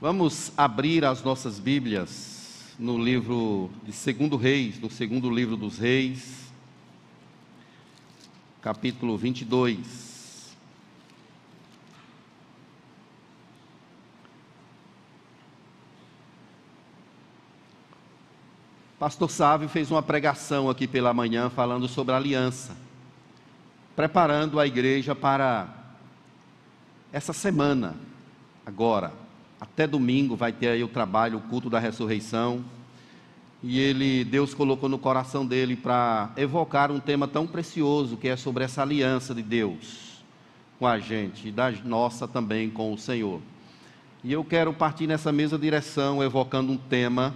Vamos abrir as nossas Bíblias no livro de Segundo Reis, no segundo livro dos Reis, capítulo 22. Pastor Sávio fez uma pregação aqui pela manhã falando sobre a aliança, preparando a igreja para essa semana, agora até domingo vai ter aí o trabalho, o culto da ressurreição. E ele, Deus colocou no coração dele para evocar um tema tão precioso que é sobre essa aliança de Deus com a gente e da nossa também com o Senhor. E eu quero partir nessa mesma direção, evocando um tema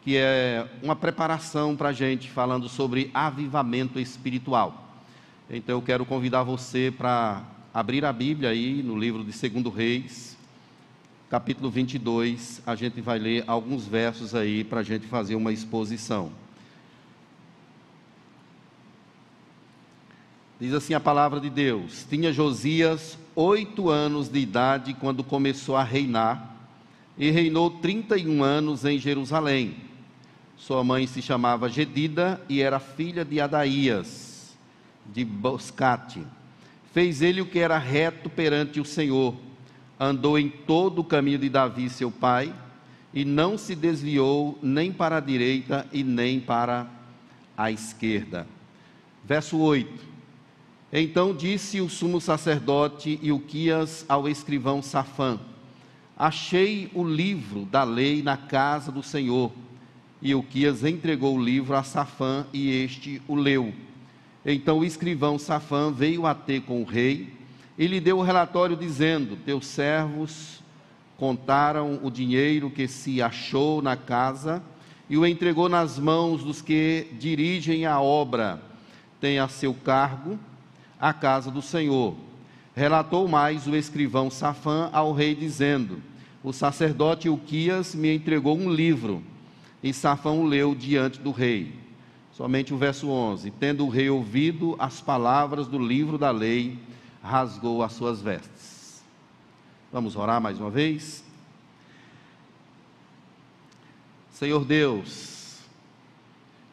que é uma preparação para a gente, falando sobre avivamento espiritual. Então eu quero convidar você para abrir a Bíblia aí no livro de Segundo Reis, capítulo 22, a gente vai ler alguns versos aí para a gente fazer uma exposição. Diz assim a palavra de Deus: Tinha Josias oito anos de idade quando começou a reinar, e reinou 31 anos em Jerusalém. Sua mãe se chamava Gedida e era filha de Adaías, de Boscate. Fez ele o que era reto perante o Senhor andou em todo o caminho de Davi, seu pai, e não se desviou nem para a direita e nem para a esquerda. Verso 8. Então disse o sumo sacerdote Ilquias ao escrivão Safã: Achei o livro da lei na casa do Senhor. E Ilquias entregou o livro a Safã e este o leu. Então o escrivão Safã veio a ter com o rei e lhe deu o relatório dizendo: Teus servos contaram o dinheiro que se achou na casa e o entregou nas mãos dos que dirigem a obra, tem a seu cargo a casa do Senhor. Relatou mais o escrivão Safã ao rei, dizendo: O sacerdote Uquias me entregou um livro, e Safã o leu diante do rei. Somente o verso 11: Tendo o rei ouvido as palavras do livro da lei, rasgou as suas vestes. Vamos orar mais uma vez? Senhor Deus,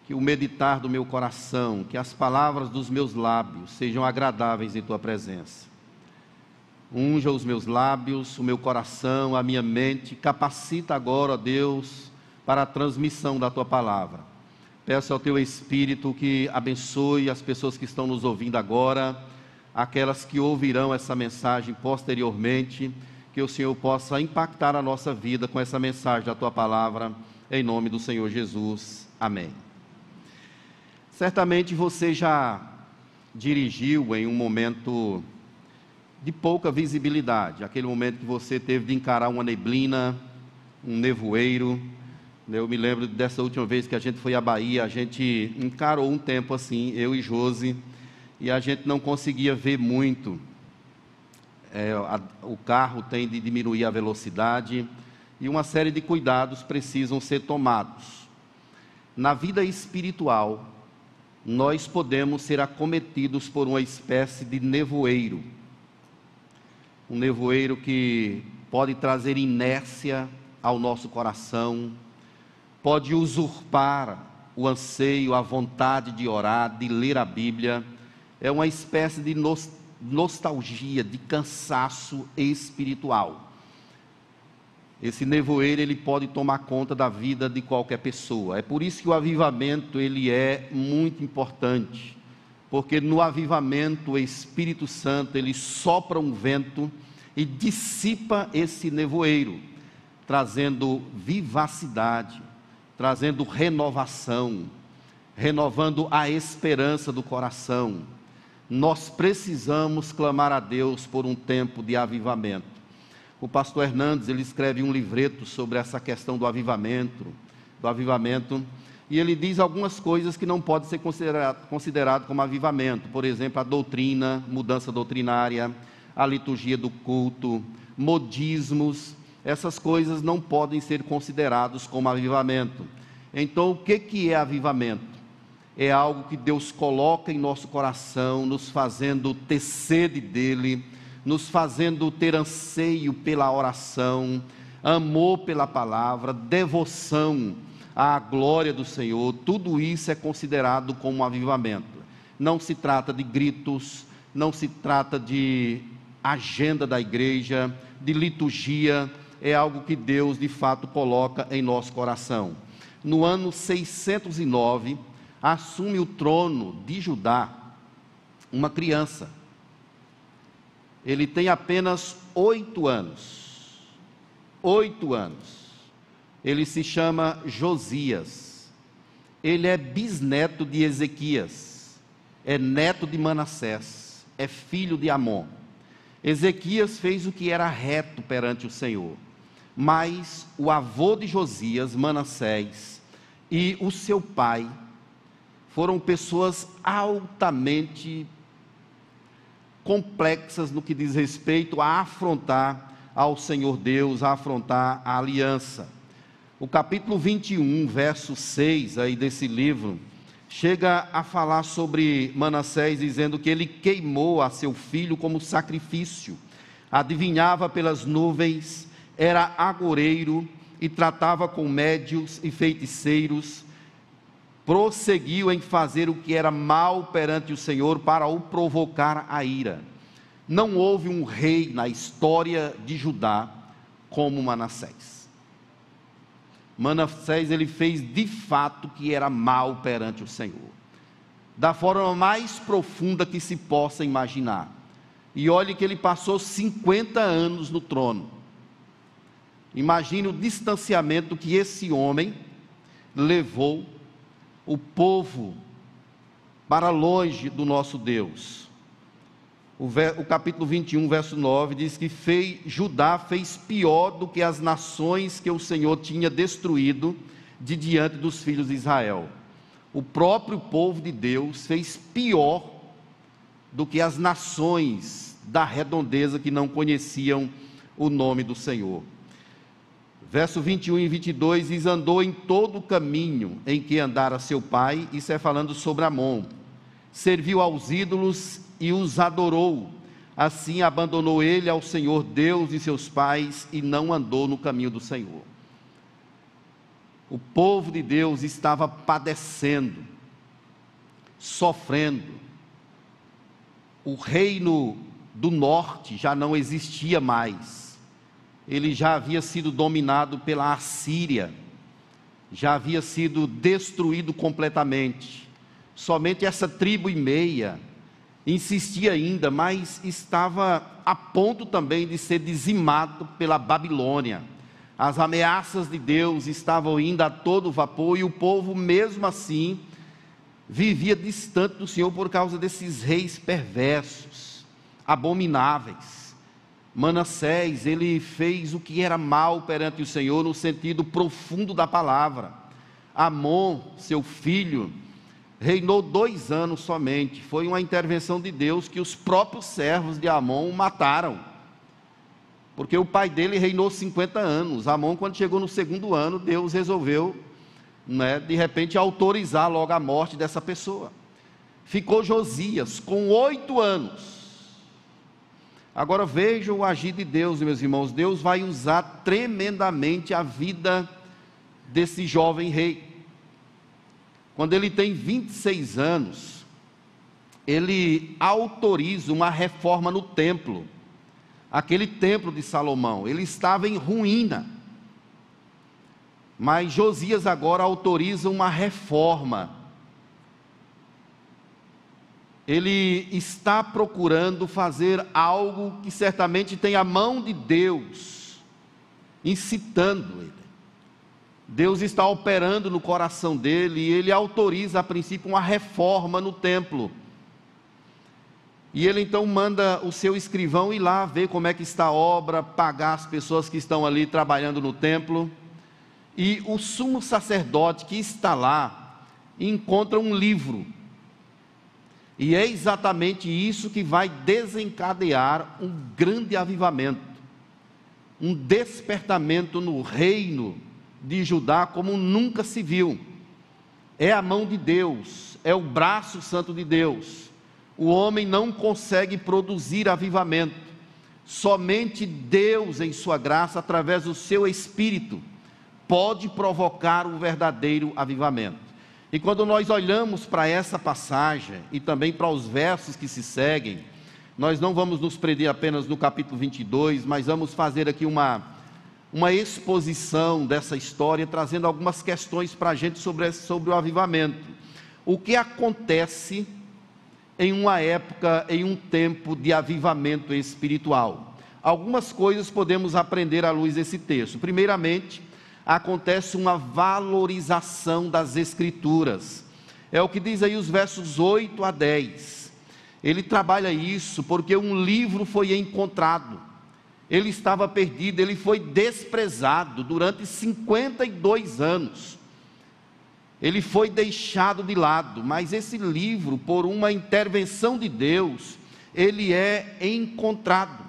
que o meditar do meu coração, que as palavras dos meus lábios sejam agradáveis em tua presença. Unja os meus lábios, o meu coração, a minha mente, capacita agora, Deus, para a transmissão da tua palavra. Peço ao teu Espírito que abençoe as pessoas que estão nos ouvindo agora aquelas que ouvirão essa mensagem posteriormente, que o Senhor possa impactar a nossa vida com essa mensagem da tua palavra, em nome do Senhor Jesus. Amém. Certamente você já dirigiu em um momento de pouca visibilidade, aquele momento que você teve de encarar uma neblina, um nevoeiro. Eu me lembro dessa última vez que a gente foi à Bahia, a gente encarou um tempo assim, eu e Josi e a gente não conseguia ver muito. É, a, o carro tem de diminuir a velocidade e uma série de cuidados precisam ser tomados. Na vida espiritual, nós podemos ser acometidos por uma espécie de nevoeiro. Um nevoeiro que pode trazer inércia ao nosso coração, pode usurpar o anseio, a vontade de orar, de ler a Bíblia é uma espécie de nostalgia, de cansaço espiritual. Esse nevoeiro ele pode tomar conta da vida de qualquer pessoa. É por isso que o avivamento ele é muito importante, porque no avivamento o Espírito Santo ele sopra um vento e dissipa esse nevoeiro, trazendo vivacidade, trazendo renovação, renovando a esperança do coração nós precisamos clamar a Deus por um tempo de avivamento. O pastor Hernandes, ele escreve um livreto sobre essa questão do avivamento, do avivamento, e ele diz algumas coisas que não podem ser considerado, considerado como avivamento, por exemplo, a doutrina, mudança doutrinária, a liturgia do culto, modismos, essas coisas não podem ser considerados como avivamento. Então, o que, que é avivamento? É algo que Deus coloca em nosso coração, nos fazendo ter sede dEle, nos fazendo ter anseio pela oração, amor pela palavra, devoção à glória do Senhor, tudo isso é considerado como um avivamento. Não se trata de gritos, não se trata de agenda da igreja, de liturgia, é algo que Deus de fato coloca em nosso coração. No ano 609, assume o trono de Judá uma criança. Ele tem apenas oito anos. Oito anos. Ele se chama Josias. Ele é bisneto de Ezequias. É neto de Manassés. É filho de Amon. Ezequias fez o que era reto perante o Senhor. Mas o avô de Josias, Manassés, e o seu pai foram pessoas altamente complexas no que diz respeito a afrontar ao Senhor Deus, a afrontar a aliança. O capítulo 21, verso 6 aí desse livro, chega a falar sobre Manassés, dizendo que ele queimou a seu filho como sacrifício, adivinhava pelas nuvens, era agoreiro e tratava com médios e feiticeiros, prosseguiu em fazer o que era mal perante o Senhor para o provocar a ira. Não houve um rei na história de Judá como Manassés. Manassés ele fez de fato o que era mal perante o Senhor, da forma mais profunda que se possa imaginar. E olhe que ele passou 50 anos no trono. Imagine o distanciamento que esse homem levou o povo para longe do nosso Deus. O, ver, o, capítulo 21, verso 9, diz que fez, Judá fez pior do que as nações que o Senhor tinha destruído de diante dos filhos de Israel. O próprio povo de Deus fez pior do que as nações da redondeza que não conheciam o nome do Senhor. Verso 21 e 22 diz: Andou em todo o caminho em que andara seu pai, isso é falando sobre Amon. Serviu aos ídolos e os adorou. Assim abandonou ele ao Senhor Deus e seus pais e não andou no caminho do Senhor. O povo de Deus estava padecendo, sofrendo. O reino do norte já não existia mais ele já havia sido dominado pela Assíria, já havia sido destruído completamente. Somente essa tribo e meia insistia ainda, mas estava a ponto também de ser dizimado pela Babilônia. As ameaças de Deus estavam indo a todo vapor e o povo, mesmo assim, vivia distante do Senhor por causa desses reis perversos, abomináveis. Manassés, ele fez o que era mal perante o Senhor no sentido profundo da palavra. Amon, seu filho, reinou dois anos somente. Foi uma intervenção de Deus que os próprios servos de Amon mataram. Porque o pai dele reinou 50 anos. Amon, quando chegou no segundo ano, Deus resolveu, né, de repente, autorizar logo a morte dessa pessoa. Ficou Josias com oito anos Agora vejam o agir de Deus, meus irmãos. Deus vai usar tremendamente a vida desse jovem rei. Quando ele tem 26 anos, ele autoriza uma reforma no templo. Aquele templo de Salomão, ele estava em ruína. Mas Josias agora autoriza uma reforma ele está procurando fazer algo que certamente tem a mão de Deus incitando ele. Deus está operando no coração dele e ele autoriza a princípio uma reforma no templo. E ele então manda o seu escrivão ir lá ver como é que está a obra, pagar as pessoas que estão ali trabalhando no templo. E o sumo sacerdote que está lá encontra um livro e é exatamente isso que vai desencadear um grande avivamento, um despertamento no reino de Judá como nunca se viu. É a mão de Deus, é o braço santo de Deus. O homem não consegue produzir avivamento, Somente Deus, em Sua graça, através do seu Espírito, pode provocar o verdadeiro avivamento. E quando nós olhamos para essa passagem e também para os versos que se seguem, nós não vamos nos prender apenas no capítulo 22, mas vamos fazer aqui uma, uma exposição dessa história, trazendo algumas questões para a gente sobre, sobre o avivamento. O que acontece em uma época, em um tempo de avivamento espiritual? Algumas coisas podemos aprender à luz desse texto. Primeiramente, acontece uma valorização das Escrituras. É o que diz aí os versos 8 a 10 ele trabalha isso porque um livro foi encontrado. Ele estava perdido, ele foi desprezado durante 52 anos. Ele foi deixado de lado, mas esse livro, por uma intervenção de Deus, ele é encontrado.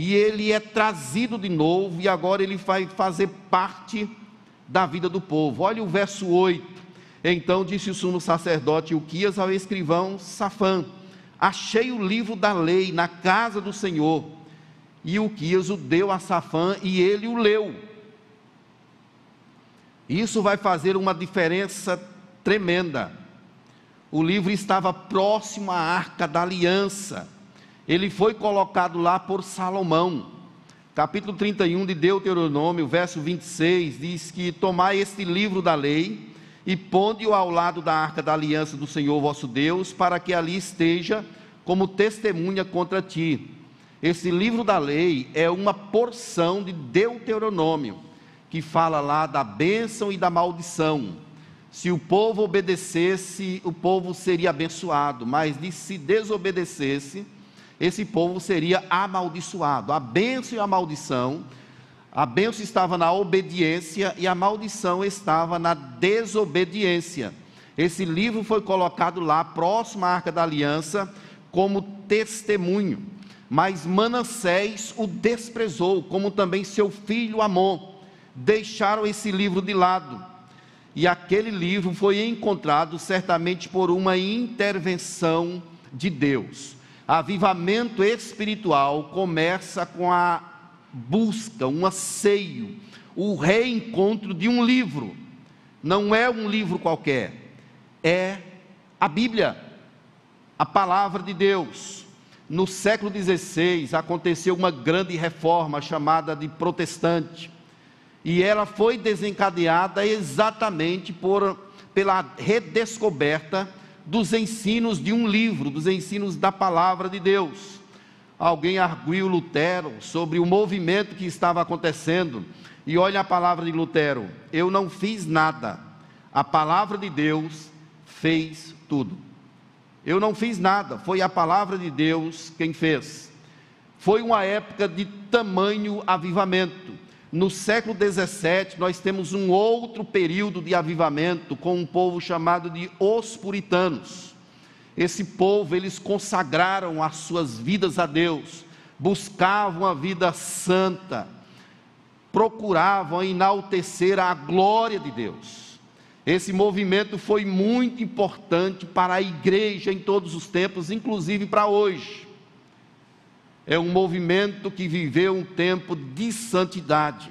E ele é trazido de novo, e agora ele vai fazer parte da vida do povo. Olha o verso 8. Então disse o sumo sacerdote Uquias ao escrivão Safã: achei o livro da lei na casa do Senhor. E o Quias o deu a Safã e ele o leu. Isso vai fazer uma diferença tremenda. O livro estava próximo à arca da aliança. Ele foi colocado lá por Salomão. Capítulo 31 de Deuteronômio, verso 26, diz que tomai este livro da lei e ponde-o ao lado da arca da aliança do Senhor vosso Deus, para que ali esteja como testemunha contra ti. Esse livro da lei é uma porção de Deuteronômio, que fala lá da bênção e da maldição. Se o povo obedecesse, o povo seria abençoado, mas se desobedecesse, esse povo seria amaldiçoado. A bênção e a maldição a bênção estava na obediência e a maldição estava na desobediência. Esse livro foi colocado lá, próximo à arca da aliança, como testemunho. Mas Manassés o desprezou, como também seu filho Amon. Deixaram esse livro de lado. E aquele livro foi encontrado certamente por uma intervenção de Deus. Avivamento espiritual começa com a busca, um asseio, o reencontro de um livro. Não é um livro qualquer, é a Bíblia, a palavra de Deus. No século XVI aconteceu uma grande reforma chamada de protestante, e ela foi desencadeada exatamente por, pela redescoberta dos ensinos de um livro, dos ensinos da palavra de Deus alguém arguiu Lutero sobre o movimento que estava acontecendo. E olha a palavra de Lutero: Eu não fiz nada, a palavra de Deus fez tudo. Eu não fiz nada, foi a palavra de Deus quem fez. Foi uma época de tamanho avivamento. No século 17, nós temos um outro período de avivamento com um povo chamado de os puritanos esse povo, eles consagraram as suas vidas a Deus, buscavam a vida santa, procuravam enaltecer a glória de Deus. Esse movimento foi muito importante para a igreja em todos os tempos, inclusive para hoje. É um movimento que viveu um tempo de santidade.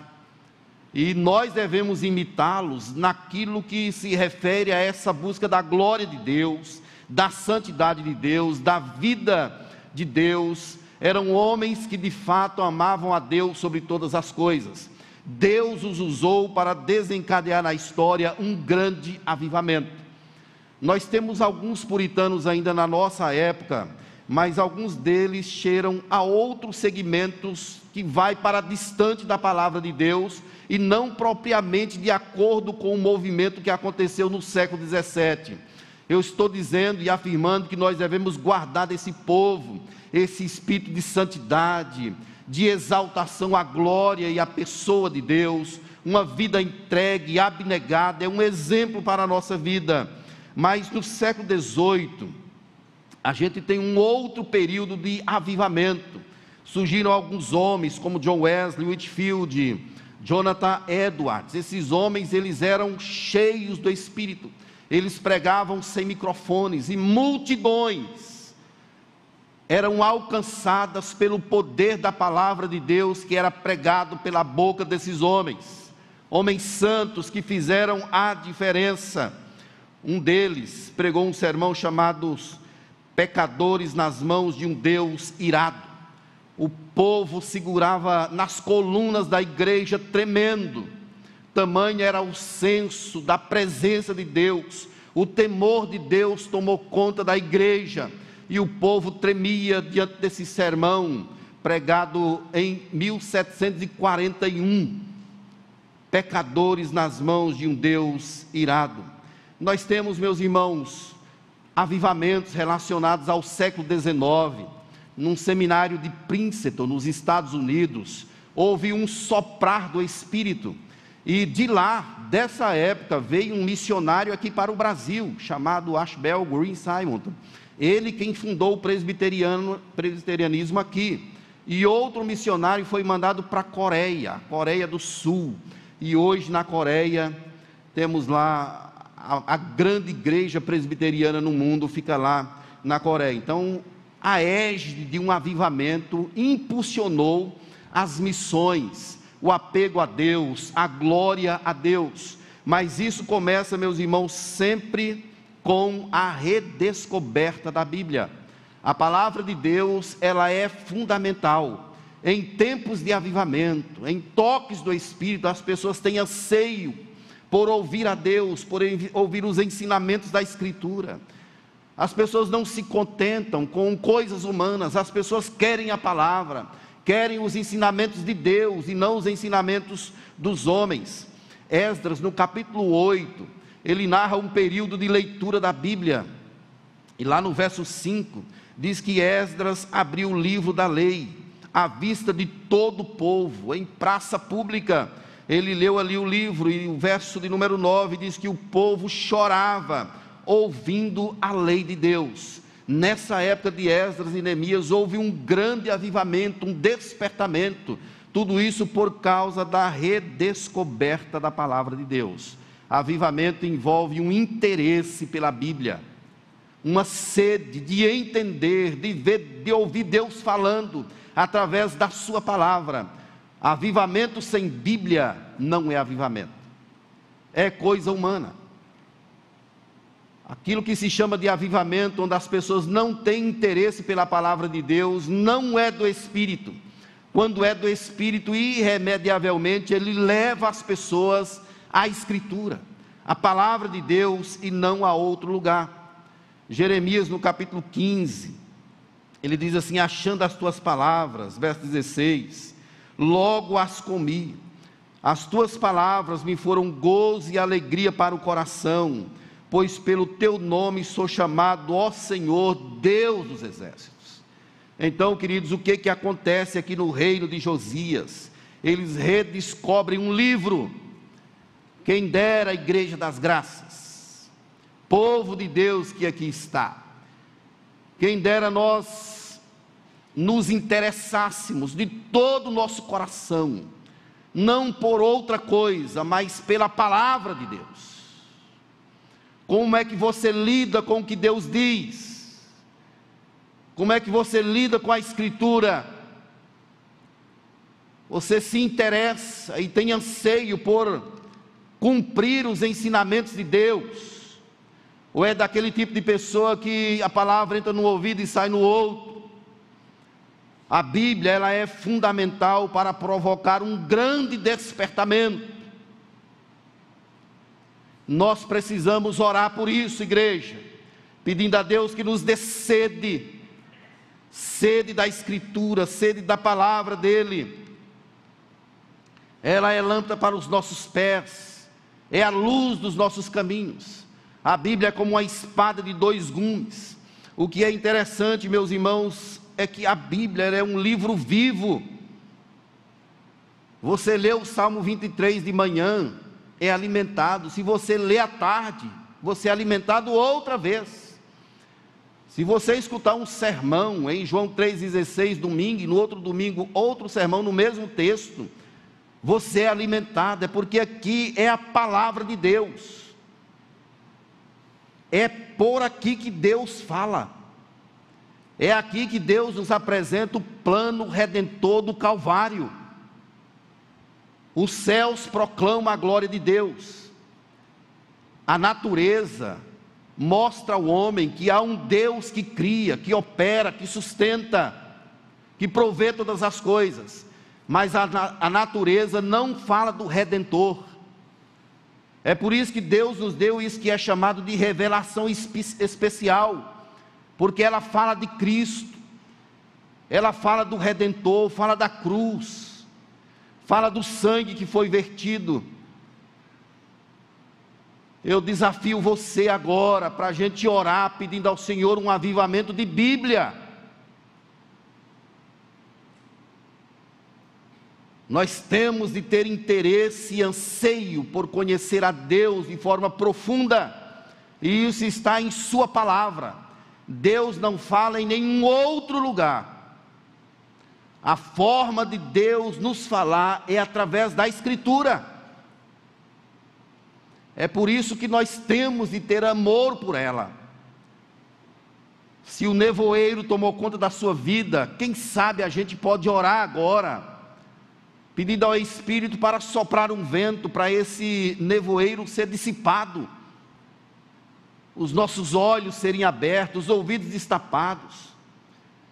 E nós devemos imitá-los naquilo que se refere a essa busca da glória de Deus, da santidade de Deus, da vida de Deus, eram homens que de fato amavam a Deus sobre todas as coisas. Deus os usou para desencadear na história um grande avivamento. Nós temos alguns puritanos ainda na nossa época, mas alguns deles cheiram a outros segmentos que vai para distante da palavra de Deus e não propriamente de acordo com o movimento que aconteceu no século 17 eu estou dizendo e afirmando que nós devemos guardar desse povo esse espírito de santidade, de exaltação à glória e à pessoa de Deus, uma vida entregue, abnegada, é um exemplo para a nossa vida. Mas no século XVIII, a gente tem um outro período de avivamento. Surgiram alguns homens, como John Wesley, Whitfield, Jonathan Edwards. Esses homens, eles eram cheios do Espírito eles pregavam sem microfones e multidões eram alcançadas pelo poder da palavra de Deus que era pregado pela boca desses homens, homens santos que fizeram a diferença. Um deles pregou um sermão chamado Pecadores nas mãos de um Deus irado. O povo segurava nas colunas da igreja tremendo. Tamanho era o senso da presença de Deus. O temor de Deus tomou conta da igreja e o povo tremia diante desse sermão pregado em 1741. Pecadores nas mãos de um Deus irado. Nós temos, meus irmãos, avivamentos relacionados ao século XIX. Num seminário de Princeton, nos Estados Unidos, houve um soprar do Espírito. E de lá, dessa época, veio um missionário aqui para o Brasil, chamado Ashbel Green Simonton. Ele quem fundou o presbiteriano, presbiterianismo aqui. E outro missionário foi mandado para a Coreia, Coreia do Sul. E hoje na Coreia temos lá a, a, grande igreja presbiteriana no mundo, fica lá na Coreia. Então, a égide de um avivamento impulsionou as missões, o apego a Deus, a glória a Deus. Mas isso começa, meus irmãos, sempre com a redescoberta da Bíblia. A palavra de Deus, ela é fundamental. Em tempos de avivamento, em toques do Espírito, as pessoas têm anseio por ouvir a Deus, por ouvir os ensinamentos da Escritura. As pessoas não se contentam com coisas humanas, as pessoas querem a palavra, querem os ensinamentos de Deus e não os ensinamentos dos homens. Esdras, no capítulo 8, ele narra um período de leitura da Bíblia. E lá no verso 5, diz que Esdras abriu o livro da lei, à vista de todo o povo, em praça pública. Ele leu ali o livro, e o verso de número 9 diz que o povo chorava, ouvindo a lei de Deus. Nessa época de Esdras e Neemias, houve um grande avivamento, um despertamento. Tudo isso por causa da redescoberta da palavra de Deus. Avivamento envolve um interesse pela Bíblia, uma sede de entender, de ver, de ouvir Deus falando através da Sua palavra. Avivamento sem Bíblia não é avivamento, é coisa humana. Aquilo que se chama de avivamento, onde as pessoas não têm interesse pela palavra de Deus, não é do Espírito. Quando é do Espírito, irremediavelmente, ele leva as pessoas a Escritura, a palavra de Deus e não a outro lugar. Jeremias, no capítulo 15, ele diz assim: Achando as tuas palavras, verso 16, logo as comi, as tuas palavras me foram gozo e alegria para o coração, pois pelo teu nome sou chamado, ó Senhor, Deus dos exércitos. Então, queridos, o que, que acontece aqui no reino de Josias? Eles redescobrem um livro quem dera a igreja das graças, povo de Deus que aqui está. Quem dera nós nos interessássemos de todo o nosso coração, não por outra coisa, mas pela palavra de Deus. Como é que você lida com o que Deus diz? Como é que você lida com a Escritura? Você se interessa e tem anseio por cumprir os ensinamentos de Deus, ou é daquele tipo de pessoa que a palavra entra no ouvido e sai no outro. A Bíblia ela é fundamental para provocar um grande despertamento. Nós precisamos orar por isso, igreja, pedindo a Deus que nos dê sede, sede da Escritura, sede da palavra dEle. Ela é lâmpada para os nossos pés, é a luz dos nossos caminhos. A Bíblia é como uma espada de dois gumes. O que é interessante, meus irmãos, é que a Bíblia é um livro vivo. Você lê o Salmo 23 de manhã, é alimentado. Se você lê à tarde, você é alimentado outra vez. Se você escutar um sermão em João 3,16, domingo, e no outro domingo, outro sermão no mesmo texto, você é alimentado, é porque aqui é a palavra de Deus. É por aqui que Deus fala. É aqui que Deus nos apresenta o plano redentor do Calvário. Os céus proclamam a glória de Deus. A natureza mostra ao homem que há um Deus que cria, que opera, que sustenta, que provê todas as coisas. Mas a, a natureza não fala do redentor. É por isso que Deus nos deu isso que é chamado de revelação espe especial, porque ela fala de Cristo, ela fala do Redentor, fala da cruz, fala do sangue que foi vertido. Eu desafio você agora para a gente orar pedindo ao Senhor um avivamento de Bíblia. Nós temos de ter interesse e anseio por conhecer a Deus de forma profunda, e isso está em Sua palavra. Deus não fala em nenhum outro lugar. A forma de Deus nos falar é através da Escritura. É por isso que nós temos de ter amor por ela. Se o nevoeiro tomou conta da sua vida, quem sabe a gente pode orar agora pedindo ao Espírito para soprar um vento para esse nevoeiro ser dissipado, os nossos olhos serem abertos, os ouvidos destapados,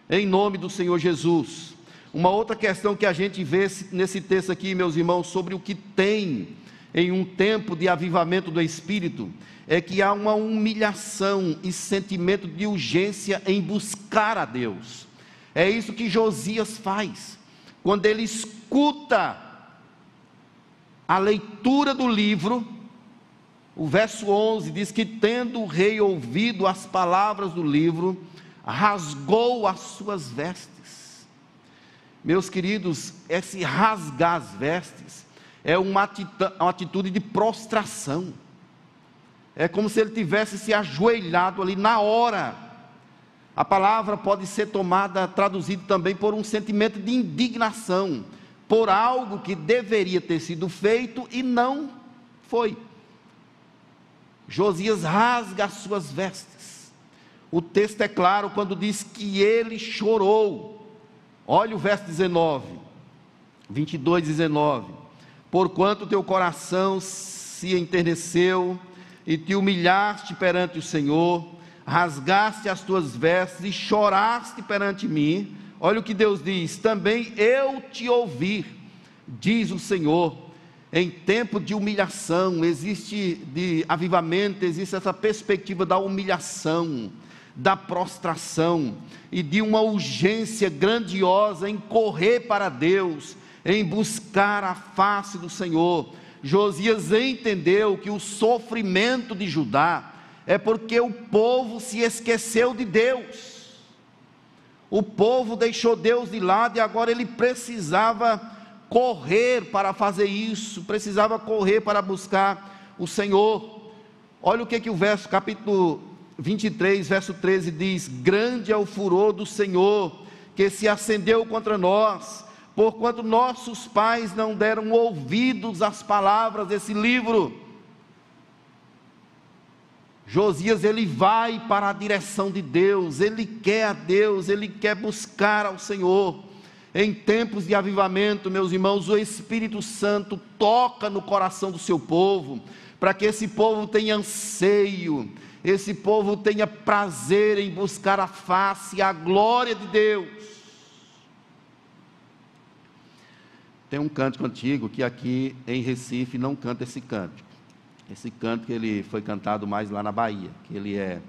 em nome do Senhor Jesus. Uma outra questão que a gente vê nesse texto aqui, meus irmãos, sobre o que tem em um tempo de avivamento do Espírito, é que há uma humilhação e sentimento de urgência em buscar a Deus. É isso que Josias faz quando ele escuta a leitura do livro, o verso 11 diz que, tendo o rei ouvido as palavras do livro, rasgou as suas vestes. Meus queridos, esse rasgar as vestes é uma atitude de prostração. É como se ele tivesse se ajoelhado ali na hora a palavra pode ser tomada, traduzida também por um sentimento de indignação por algo que deveria ter sido feito e não foi. Josias rasga as suas vestes. O texto é claro quando diz que ele chorou. Olha o verso 19, 22, 19. Porquanto teu coração se enterneceu e te humilhaste perante o Senhor, rasgaste as tuas vestes e choraste perante mim. Olha o que Deus diz: também eu te ouvi, diz o Senhor. Em tempo de humilhação, existe de avivamento, existe essa perspectiva da humilhação, da prostração e de uma urgência grandiosa em correr para Deus, em buscar a face do Senhor. Josias entendeu que o sofrimento de Judá, é porque o povo se esqueceu de Deus. O povo deixou Deus de lado e agora ele precisava correr para fazer isso, precisava correr para buscar o Senhor. Olha o que, que o verso, capítulo 23, verso 13 diz: Grande é o furor do Senhor que se acendeu contra nós, porquanto nossos pais não deram ouvidos às palavras desse livro Josias ele vai para a direção de Deus, ele quer a Deus, ele quer buscar ao Senhor. Em tempos de avivamento, meus irmãos, o Espírito Santo toca no coração do seu povo, para que esse povo tenha anseio, esse povo tenha prazer em buscar a face, a glória de Deus. Tem um cântico antigo que aqui em Recife não canta esse cântico. Esse canto que ele foi cantado mais lá na Bahia, que ele é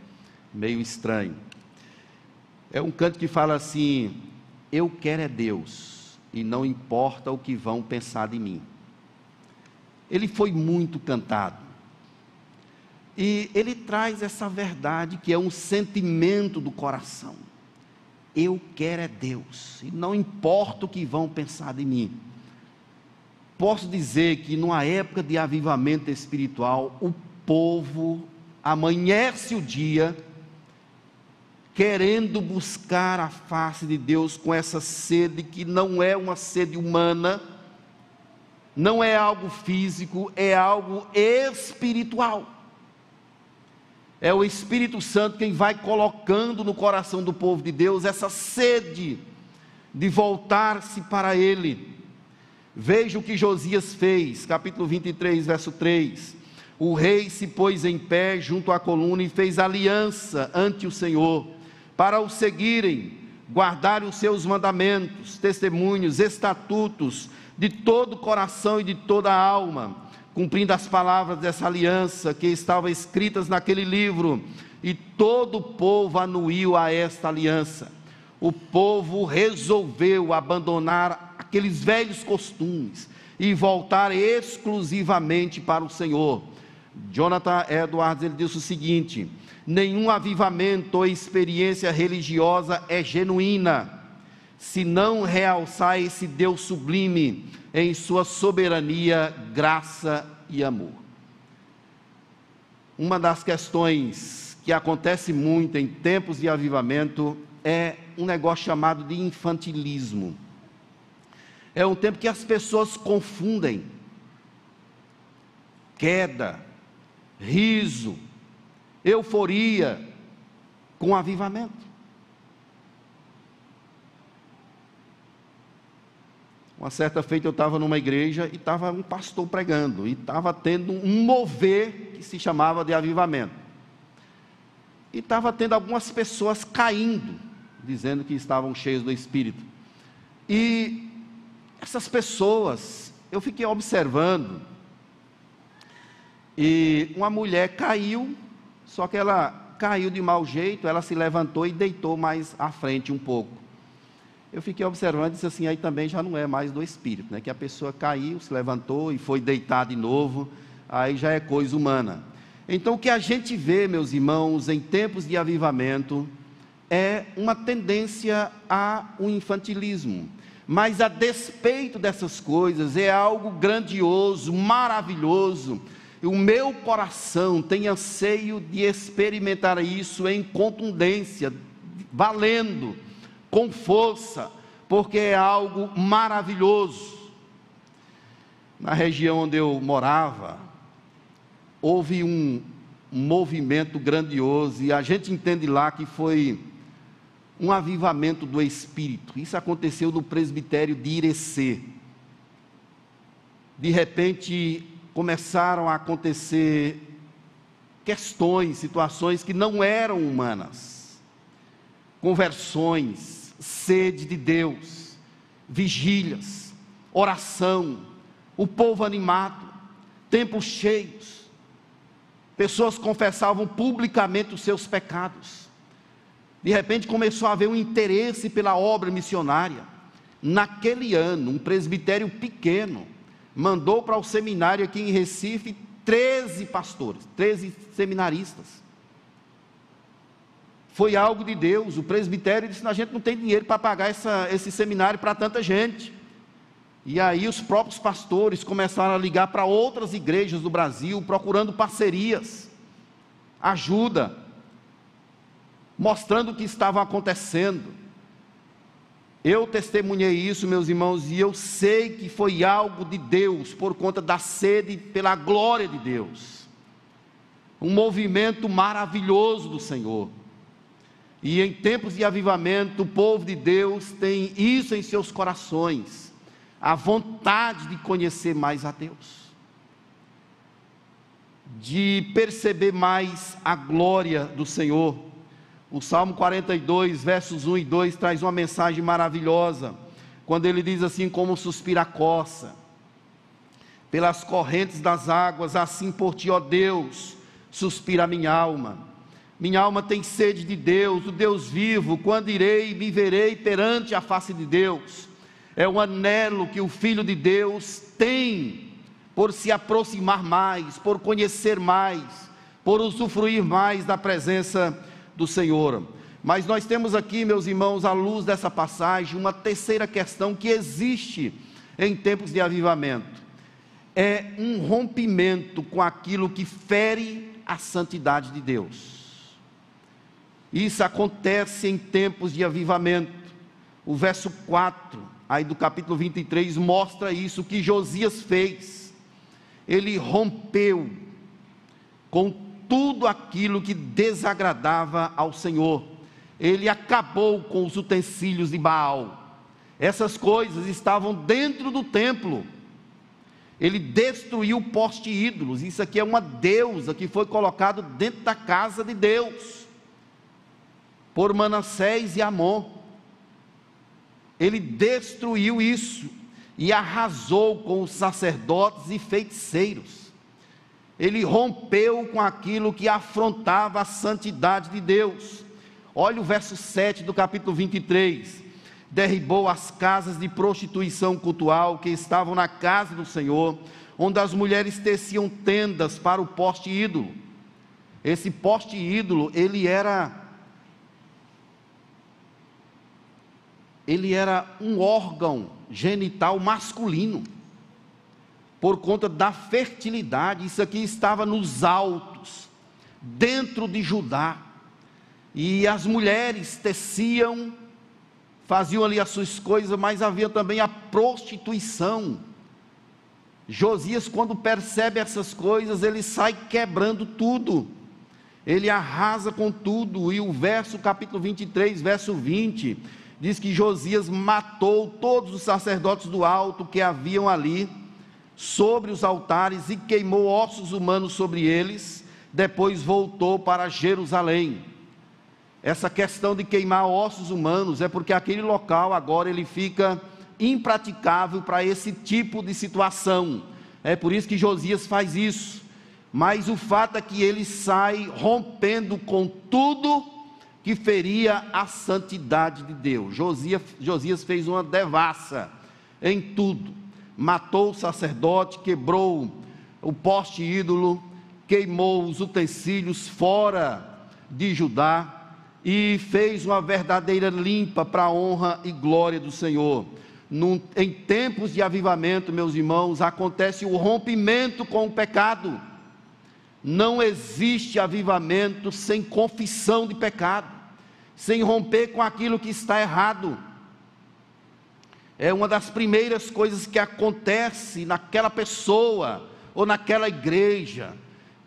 meio estranho. É um canto que fala assim: Eu quero é Deus, e não importa o que vão pensar de mim. Ele foi muito cantado. E ele traz essa verdade que é um sentimento do coração. Eu quero é Deus, e não importa o que vão pensar de mim posso dizer que numa época de avivamento espiritual, o povo amanhece o dia querendo buscar a face de Deus com essa sede que não é uma sede humana, não é algo físico, é algo espiritual. É o Espírito Santo quem vai colocando no coração do povo de Deus essa sede de voltar-se para Ele. Veja o que Josias fez, capítulo 23, verso 3. O rei se pôs em pé junto à coluna e fez aliança ante o Senhor, para o seguirem, guardar os seus mandamentos, testemunhos, estatutos, de todo o coração e de toda a alma, cumprindo as palavras dessa aliança que estavam escritas naquele livro, e todo o povo anuiu a esta aliança. O povo resolveu abandonar aqueles velhos costumes e voltar exclusivamente para o Senhor. Jonathan Edwards ele disse o seguinte: nenhum avivamento ou experiência religiosa é genuína se não realçar esse Deus sublime em sua soberania, graça e amor. Uma das questões que acontece muito em tempos de avivamento é um negócio chamado de infantilismo. É um tempo que as pessoas confundem queda, riso, euforia com avivamento. Uma certa feita eu estava numa igreja e estava um pastor pregando, e estava tendo um mover que se chamava de avivamento. E estava tendo algumas pessoas caindo, dizendo que estavam cheios do Espírito. E essas pessoas, eu fiquei observando, e uma mulher caiu, só que ela caiu de mau jeito, ela se levantou e deitou mais à frente um pouco eu fiquei observando e disse assim, aí também já não é mais do espírito, né? Que a pessoa caiu, se levantou e foi deitar de novo, aí já é coisa humana. Então o que a gente vê, meus irmãos, em tempos de avivamento, é uma tendência a um infantilismo. Mas a despeito dessas coisas, é algo grandioso, maravilhoso. O meu coração tem anseio de experimentar isso em contundência, valendo com força, porque é algo maravilhoso. Na região onde eu morava, houve um movimento grandioso, e a gente entende lá que foi um avivamento do espírito. Isso aconteceu no presbitério de Irecê. De repente, começaram a acontecer questões, situações que não eram humanas, conversões, sede de Deus, vigílias, oração, o povo animado, templos cheios, pessoas confessavam publicamente os seus pecados. De repente começou a haver um interesse pela obra missionária. Naquele ano, um presbitério pequeno mandou para o seminário aqui em Recife 13 pastores, 13 seminaristas foi algo de Deus. O presbitério disse: a gente não tem dinheiro para pagar essa, esse seminário para tanta gente. E aí os próprios pastores começaram a ligar para outras igrejas do Brasil, procurando parcerias, ajuda, mostrando o que estava acontecendo. Eu testemunhei isso, meus irmãos, e eu sei que foi algo de Deus, por conta da sede pela glória de Deus. Um movimento maravilhoso do Senhor. E em tempos de avivamento, o povo de Deus tem isso em seus corações, a vontade de conhecer mais a Deus, de perceber mais a glória do Senhor. O Salmo 42, versos 1 e 2 traz uma mensagem maravilhosa, quando ele diz assim: Como suspira a coça, pelas correntes das águas, assim por ti, ó Deus, suspira a minha alma. Minha alma tem sede de Deus, do Deus vivo. Quando irei, me verei perante a face de Deus. É o anelo que o Filho de Deus tem por se aproximar mais, por conhecer mais, por usufruir mais da presença do Senhor. Mas nós temos aqui, meus irmãos, à luz dessa passagem, uma terceira questão que existe em tempos de avivamento. É um rompimento com aquilo que fere a santidade de Deus. Isso acontece em tempos de avivamento. O verso 4, aí do capítulo 23, mostra isso que Josias fez. Ele rompeu com tudo aquilo que desagradava ao Senhor. Ele acabou com os utensílios de Baal. Essas coisas estavam dentro do templo. Ele destruiu o poste ídolos. Isso aqui é uma deusa que foi colocado dentro da casa de Deus por Manassés e Amon. Ele destruiu isso e arrasou com os sacerdotes e feiticeiros. Ele rompeu com aquilo que afrontava a santidade de Deus. Olha o verso 7 do capítulo 23. Derribou as casas de prostituição cultual que estavam na casa do Senhor, onde as mulheres teciam tendas para o poste ídolo. Esse poste ídolo, ele era ele era um órgão genital masculino, por conta da fertilidade. Isso aqui estava nos altos, dentro de Judá. E as mulheres teciam, faziam ali as suas coisas, mas havia também a prostituição. Josias, quando percebe essas coisas, ele sai quebrando tudo. Ele arrasa com tudo. E o verso, capítulo 23, verso 20, diz que Josias matou todos os sacerdotes do alto que haviam ali sobre os altares e queimou ossos humanos sobre eles, depois voltou para Jerusalém. Essa questão de queimar ossos humanos é porque aquele local agora ele fica impraticável para esse tipo de situação. É por isso que Josias faz isso. Mas o fato é que ele sai rompendo com tudo que feria a santidade de Deus. Josias, Josias fez uma devassa em tudo. Matou o sacerdote, quebrou o poste ídolo, queimou os utensílios fora de Judá e fez uma verdadeira limpa para a honra e glória do Senhor. Num, em tempos de avivamento, meus irmãos, acontece o rompimento com o pecado. Não existe avivamento sem confissão de pecado sem romper com aquilo que está errado. É uma das primeiras coisas que acontece naquela pessoa ou naquela igreja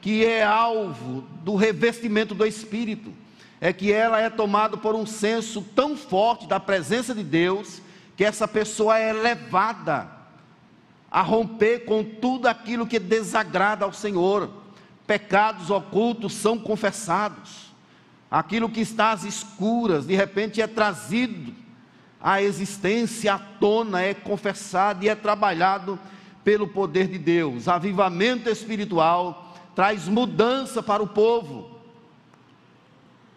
que é alvo do revestimento do Espírito, é que ela é tomada por um senso tão forte da presença de Deus que essa pessoa é levada a romper com tudo aquilo que desagrada ao Senhor. Pecados ocultos são confessados aquilo que está às escuras, de repente é trazido à existência, à tona, é confessado e é trabalhado pelo poder de Deus. Avivamento espiritual traz mudança para o povo,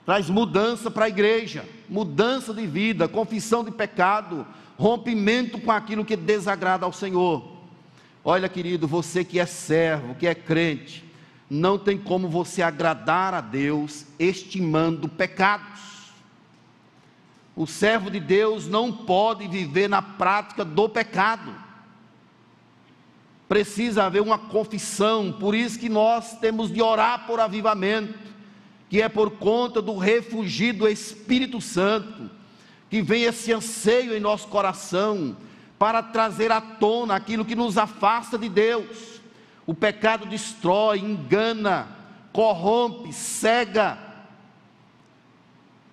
traz mudança para a igreja, mudança de vida, confissão de pecado, rompimento com aquilo que desagrada ao Senhor. Olha, querido, você que é servo, que é crente, não tem como você agradar a Deus estimando pecados. O servo de Deus não pode viver na prática do pecado. Precisa haver uma confissão, por isso que nós temos de orar por avivamento, que é por conta do refugio do Espírito Santo, que vem esse anseio em nosso coração para trazer à tona aquilo que nos afasta de Deus o pecado destrói, engana, corrompe, cega.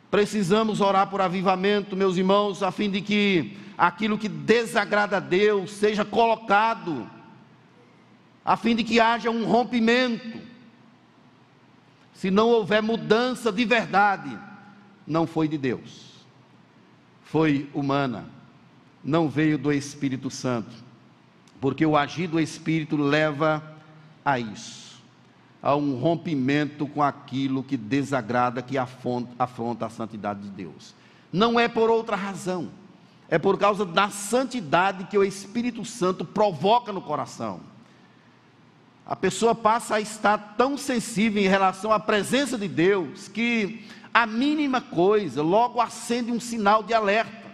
Precisamos orar por avivamento, meus irmãos, a fim de que aquilo que desagrada a Deus seja colocado, a fim de que haja um rompimento. Se não houver mudança de verdade, não foi de Deus, foi humana, não veio do Espírito Santo porque o agir do Espírito leva a isso, a um rompimento com aquilo que desagrada, que afronta, afronta a santidade de Deus. Não é por outra razão, é por causa da santidade que o Espírito Santo provoca no coração. A pessoa passa a estar tão sensível em relação à presença de Deus que a mínima coisa logo acende um sinal de alerta.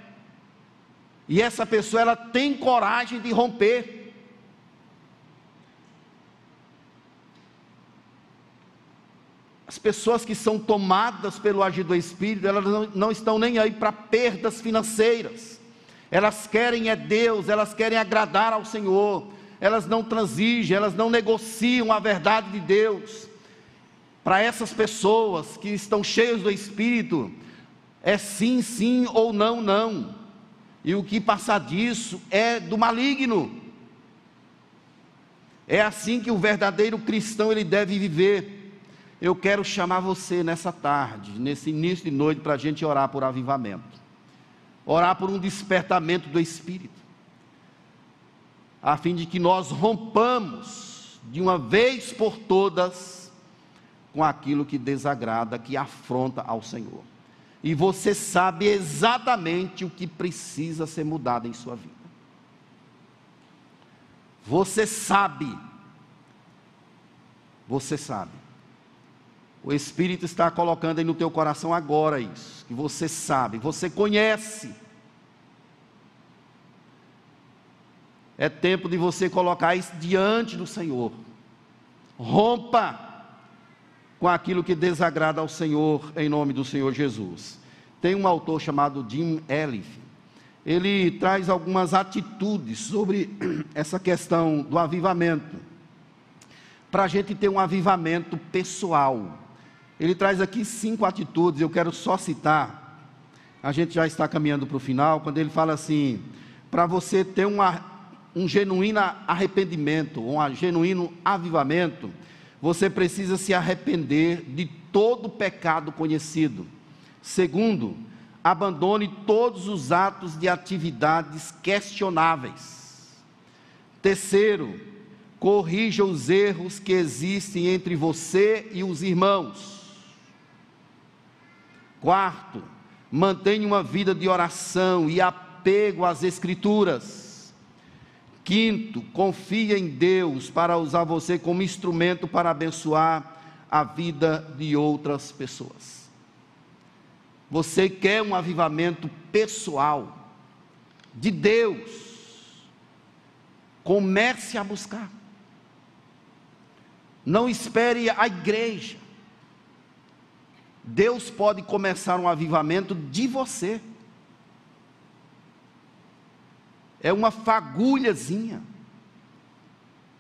E essa pessoa ela tem coragem de romper. As pessoas que são tomadas pelo agir do Espírito, elas não, não estão nem aí para perdas financeiras. Elas querem é Deus, elas querem agradar ao Senhor. Elas não transigem, elas não negociam a verdade de Deus. para essas pessoas que estão cheias do Espírito, é sim, sim ou não, não. E o que passar disso é do maligno. É assim que o verdadeiro cristão ele deve viver. Eu quero chamar você nessa tarde, nesse início de noite, para a gente orar por avivamento, orar por um despertamento do Espírito, a fim de que nós rompamos de uma vez por todas com aquilo que desagrada, que afronta ao Senhor. E você sabe exatamente o que precisa ser mudado em sua vida. Você sabe. Você sabe. O Espírito está colocando aí no teu coração agora isso, que você sabe, você conhece. É tempo de você colocar isso diante do Senhor. Rompa com aquilo que desagrada ao Senhor, em nome do Senhor Jesus. Tem um autor chamado Jim Elif. Ele traz algumas atitudes sobre essa questão do avivamento, para a gente ter um avivamento pessoal. Ele traz aqui cinco atitudes, eu quero só citar. A gente já está caminhando para o final, quando ele fala assim: para você ter uma, um genuíno arrependimento, um genuíno avivamento, você precisa se arrepender de todo pecado conhecido. Segundo, abandone todos os atos de atividades questionáveis. Terceiro, corrija os erros que existem entre você e os irmãos. Quarto, mantenha uma vida de oração e apego às Escrituras. Quinto, confia em Deus para usar você como instrumento para abençoar a vida de outras pessoas. Você quer um avivamento pessoal de Deus? Comece a buscar. Não espere a igreja. Deus pode começar um avivamento de você é uma fagulhazinha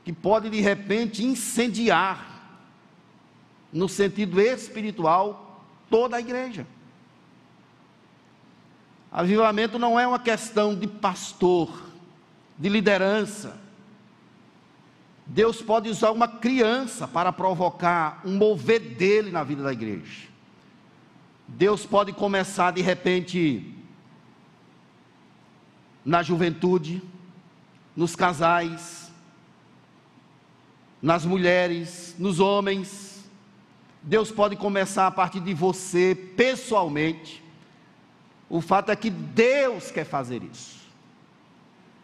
que pode de repente incendiar, no sentido espiritual, toda a igreja. Avivamento não é uma questão de pastor, de liderança. Deus pode usar uma criança para provocar um mover dele na vida da igreja. Deus pode começar de repente na juventude, nos casais, nas mulheres, nos homens. Deus pode começar a partir de você pessoalmente. O fato é que Deus quer fazer isso.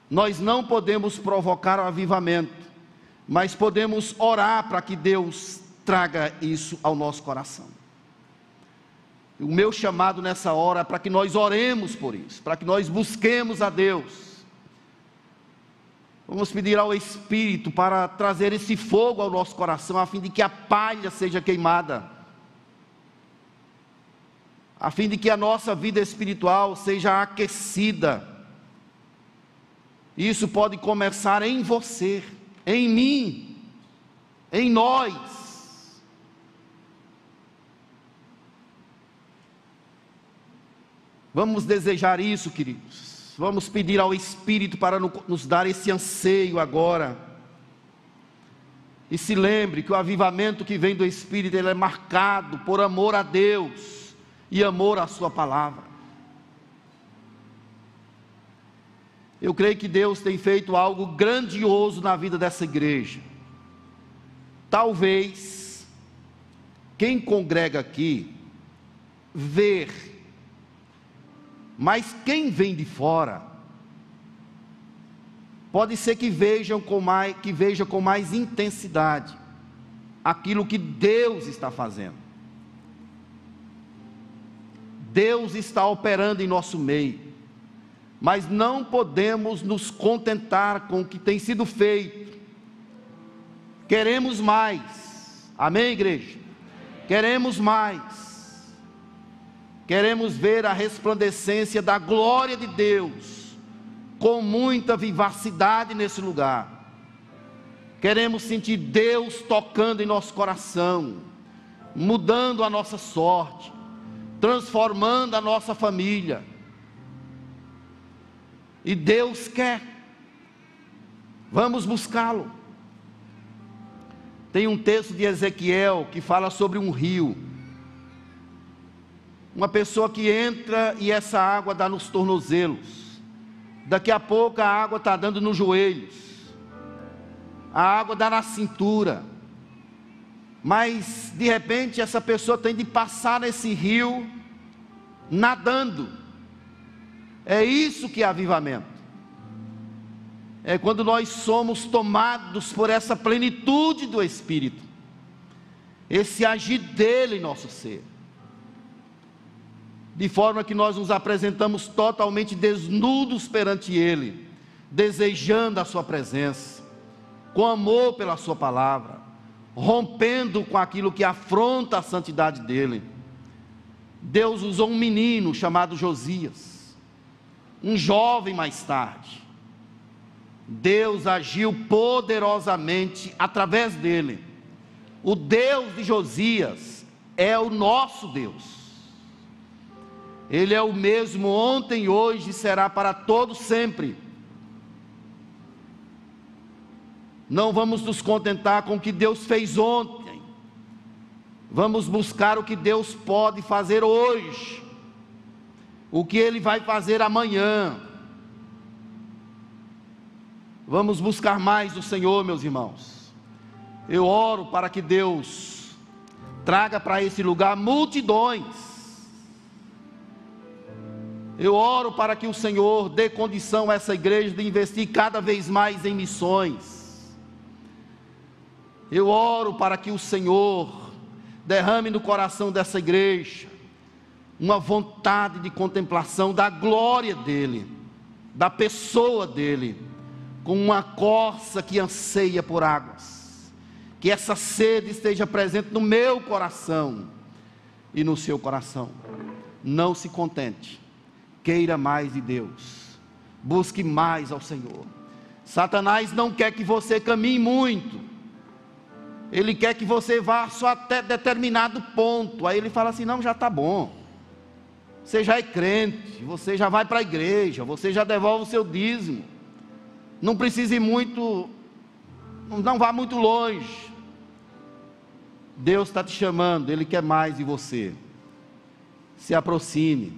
Nós não podemos provocar o avivamento, mas podemos orar para que Deus traga isso ao nosso coração. O meu chamado nessa hora é para que nós oremos por isso, para que nós busquemos a Deus. Vamos pedir ao Espírito para trazer esse fogo ao nosso coração, a fim de que a palha seja queimada, a fim de que a nossa vida espiritual seja aquecida. Isso pode começar em você, em mim, em nós. Vamos desejar isso, queridos. Vamos pedir ao Espírito para nos dar esse anseio agora. E se lembre que o avivamento que vem do Espírito ele é marcado por amor a Deus e amor à Sua palavra. Eu creio que Deus tem feito algo grandioso na vida dessa igreja. Talvez quem congrega aqui ver mas quem vem de fora pode ser que vejam com mais, que veja com mais intensidade aquilo que Deus está fazendo. Deus está operando em nosso meio, mas não podemos nos contentar com o que tem sido feito. Queremos mais. Amém, igreja? Queremos mais. Queremos ver a resplandecência da glória de Deus com muita vivacidade nesse lugar. Queremos sentir Deus tocando em nosso coração. mudando a nossa sorte, transformando a nossa família. E Deus quer. Vamos buscá-lo. Tem um texto de Ezequiel que fala sobre um rio. Uma pessoa que entra e essa água dá nos tornozelos. Daqui a pouco a água está dando nos joelhos. A água dá na cintura. Mas de repente essa pessoa tem de passar nesse rio nadando. É isso que é avivamento é quando nós somos tomados por essa plenitude do Espírito, esse agir dele em nosso ser, de forma que nós nos apresentamos totalmente desnudos perante Ele, desejando a Sua presença, com amor pela Sua palavra, rompendo com aquilo que afronta a santidade dEle. Deus usou um menino chamado Josias, um jovem mais tarde, Deus agiu poderosamente através dele. O Deus de Josias é o nosso Deus. Ele é o mesmo ontem, hoje e será para todo sempre. Não vamos nos contentar com o que Deus fez ontem. Vamos buscar o que Deus pode fazer hoje. O que ele vai fazer amanhã Vamos buscar mais do Senhor, meus irmãos. Eu oro para que Deus traga para esse lugar multidões. Eu oro para que o Senhor dê condição a essa igreja de investir cada vez mais em missões. Eu oro para que o Senhor derrame no coração dessa igreja uma vontade de contemplação da glória dEle, da pessoa dEle com uma corça que anseia por águas. Que essa sede esteja presente no meu coração e no seu coração. Não se contente, queira mais de Deus, busque mais ao Senhor. Satanás não quer que você caminhe muito, ele quer que você vá só até determinado ponto. Aí ele fala assim: não, já está bom. Você já é crente, você já vai para a igreja, você já devolve o seu dízimo não precise muito, não vá muito longe. Deus está te chamando, Ele quer mais de você. Se aproxime,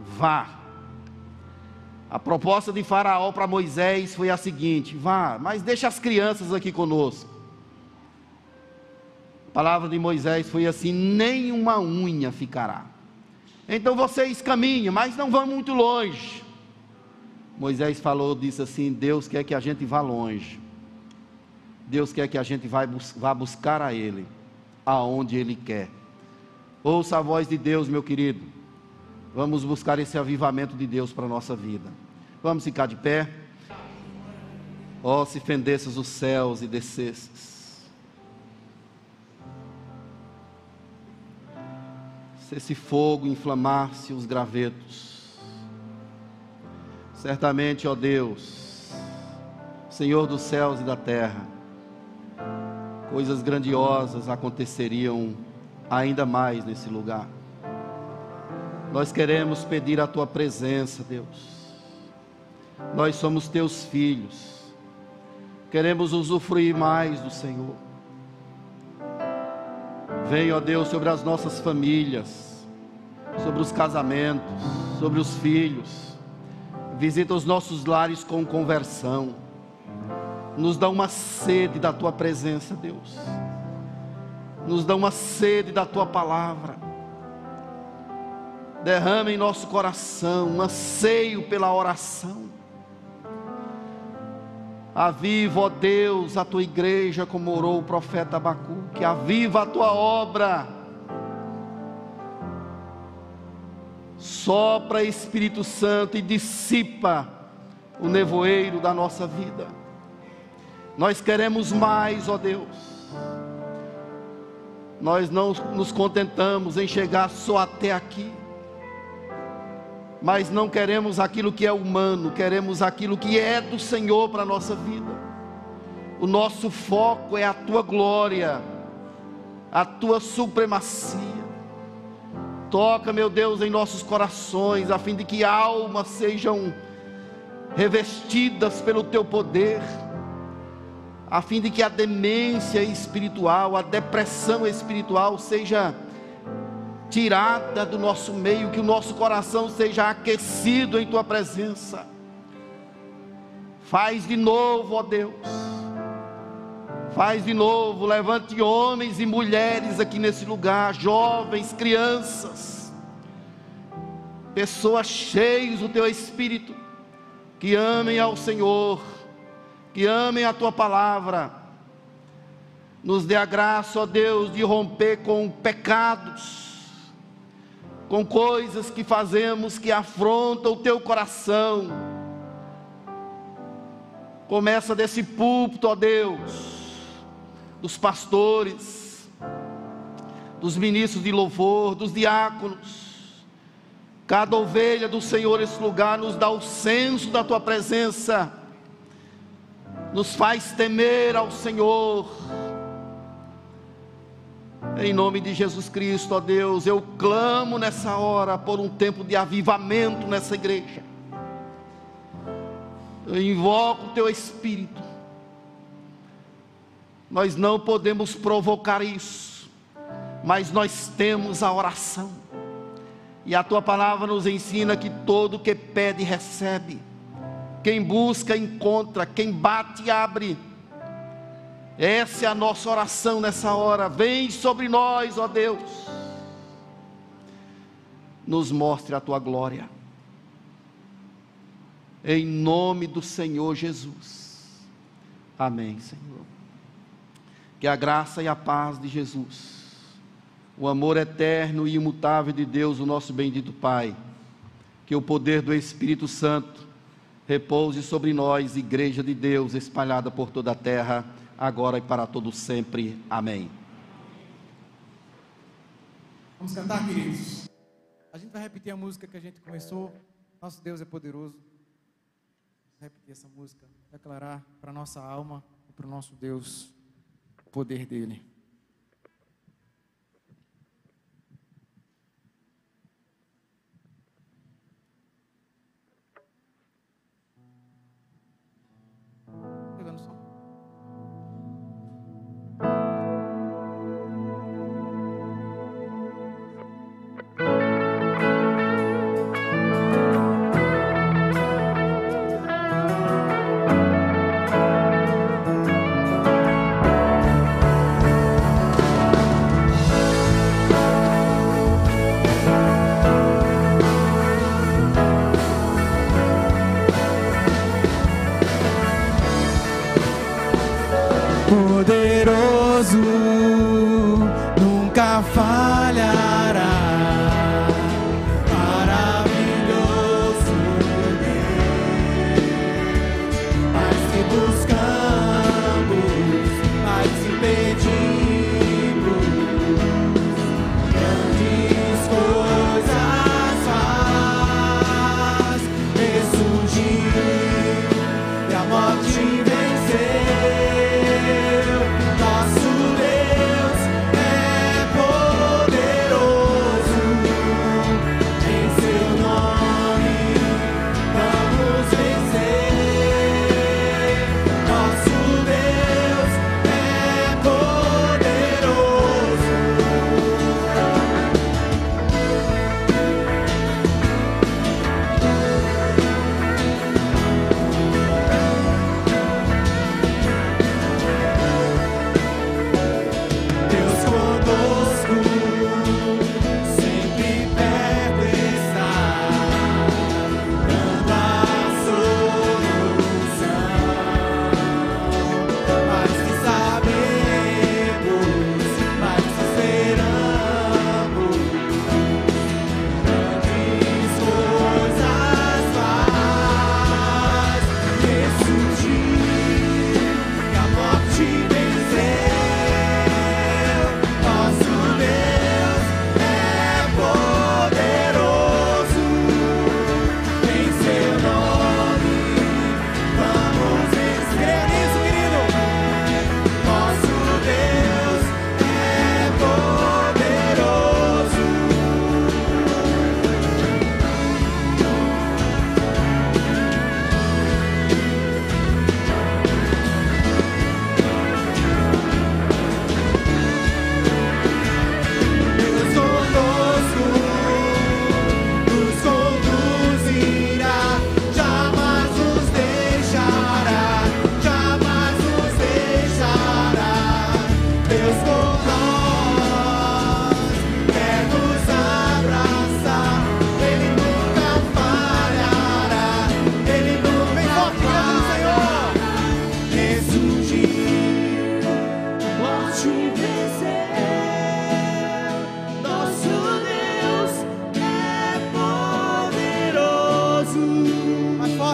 vá. A proposta de Faraó para Moisés foi a seguinte: vá, mas deixa as crianças aqui conosco. A palavra de Moisés foi assim: nem uma unha ficará. Então vocês caminham, mas não vão muito longe. Moisés falou, disse assim: Deus quer que a gente vá longe. Deus quer que a gente vá, vá buscar a Ele, aonde Ele quer. Ouça a voz de Deus, meu querido. Vamos buscar esse avivamento de Deus para a nossa vida. Vamos ficar de pé. Ó, oh, se fendesses os céus e descesses. Se esse fogo inflamasse os gravetos Certamente, ó Deus, Senhor dos céus e da terra, coisas grandiosas aconteceriam ainda mais nesse lugar. Nós queremos pedir a tua presença, Deus. Nós somos teus filhos. Queremos usufruir mais do Senhor. Vem, ó Deus, sobre as nossas famílias, sobre os casamentos, sobre os filhos Visita os nossos lares com conversão. Nos dá uma sede da tua presença, Deus. Nos dá uma sede da tua palavra. Derrama em nosso coração um anseio pela oração. Aviva, ó Deus, a tua igreja, como orou o profeta Abacuque. Aviva a tua obra Sopra Espírito Santo e dissipa o nevoeiro da nossa vida. Nós queremos mais, ó Deus. Nós não nos contentamos em chegar só até aqui. Mas não queremos aquilo que é humano, queremos aquilo que é do Senhor para a nossa vida. O nosso foco é a tua glória, a tua supremacia. Toca, meu Deus, em nossos corações, a fim de que almas sejam revestidas pelo teu poder, a fim de que a demência espiritual, a depressão espiritual seja tirada do nosso meio, que o nosso coração seja aquecido em tua presença. Faz de novo, ó Deus. Faz de novo, levante homens e mulheres aqui nesse lugar, jovens, crianças, pessoas cheias do teu espírito, que amem ao Senhor, que amem a tua palavra. Nos dê a graça, ó Deus, de romper com pecados, com coisas que fazemos que afrontam o teu coração. Começa desse púlpito, ó Deus, dos pastores, dos ministros de louvor, dos diáconos. Cada ovelha do Senhor, esse lugar, nos dá o senso da tua presença, nos faz temer ao Senhor em nome de Jesus Cristo, ó Deus, eu clamo nessa hora por um tempo de avivamento nessa igreja. Eu invoco o teu Espírito. Nós não podemos provocar isso, mas nós temos a oração. E a tua palavra nos ensina que todo que pede, recebe. Quem busca, encontra. Quem bate, abre. Essa é a nossa oração nessa hora. Vem sobre nós, ó Deus. Nos mostre a tua glória. Em nome do Senhor Jesus. Amém, Senhor. Que a graça e a paz de Jesus, o amor eterno e imutável de Deus, o nosso bendito Pai, que o poder do Espírito Santo repouse sobre nós, Igreja de Deus espalhada por toda a terra agora e para todo sempre. Amém. Vamos cantar, queridos. A gente vai repetir a música que a gente começou. Nosso Deus é poderoso. Vamos repetir essa música, declarar para nossa alma e para o nosso Deus o poder dele.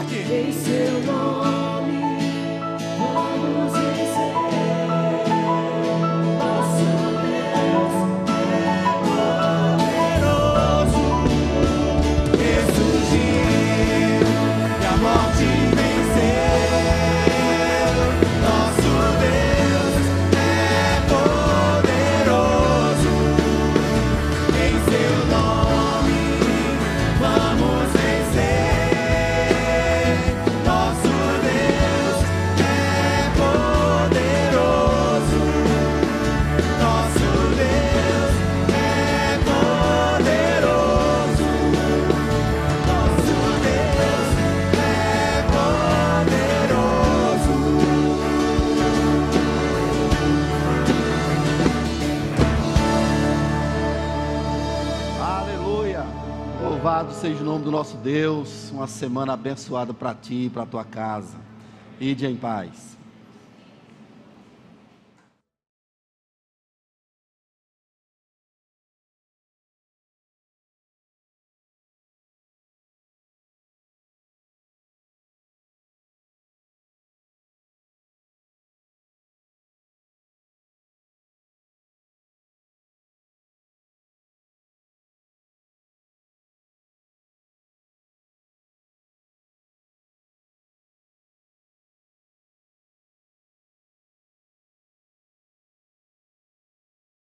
aqui. Em seu nome. Seja o nome do nosso Deus. Uma semana abençoada para ti e para tua casa. Ide em paz.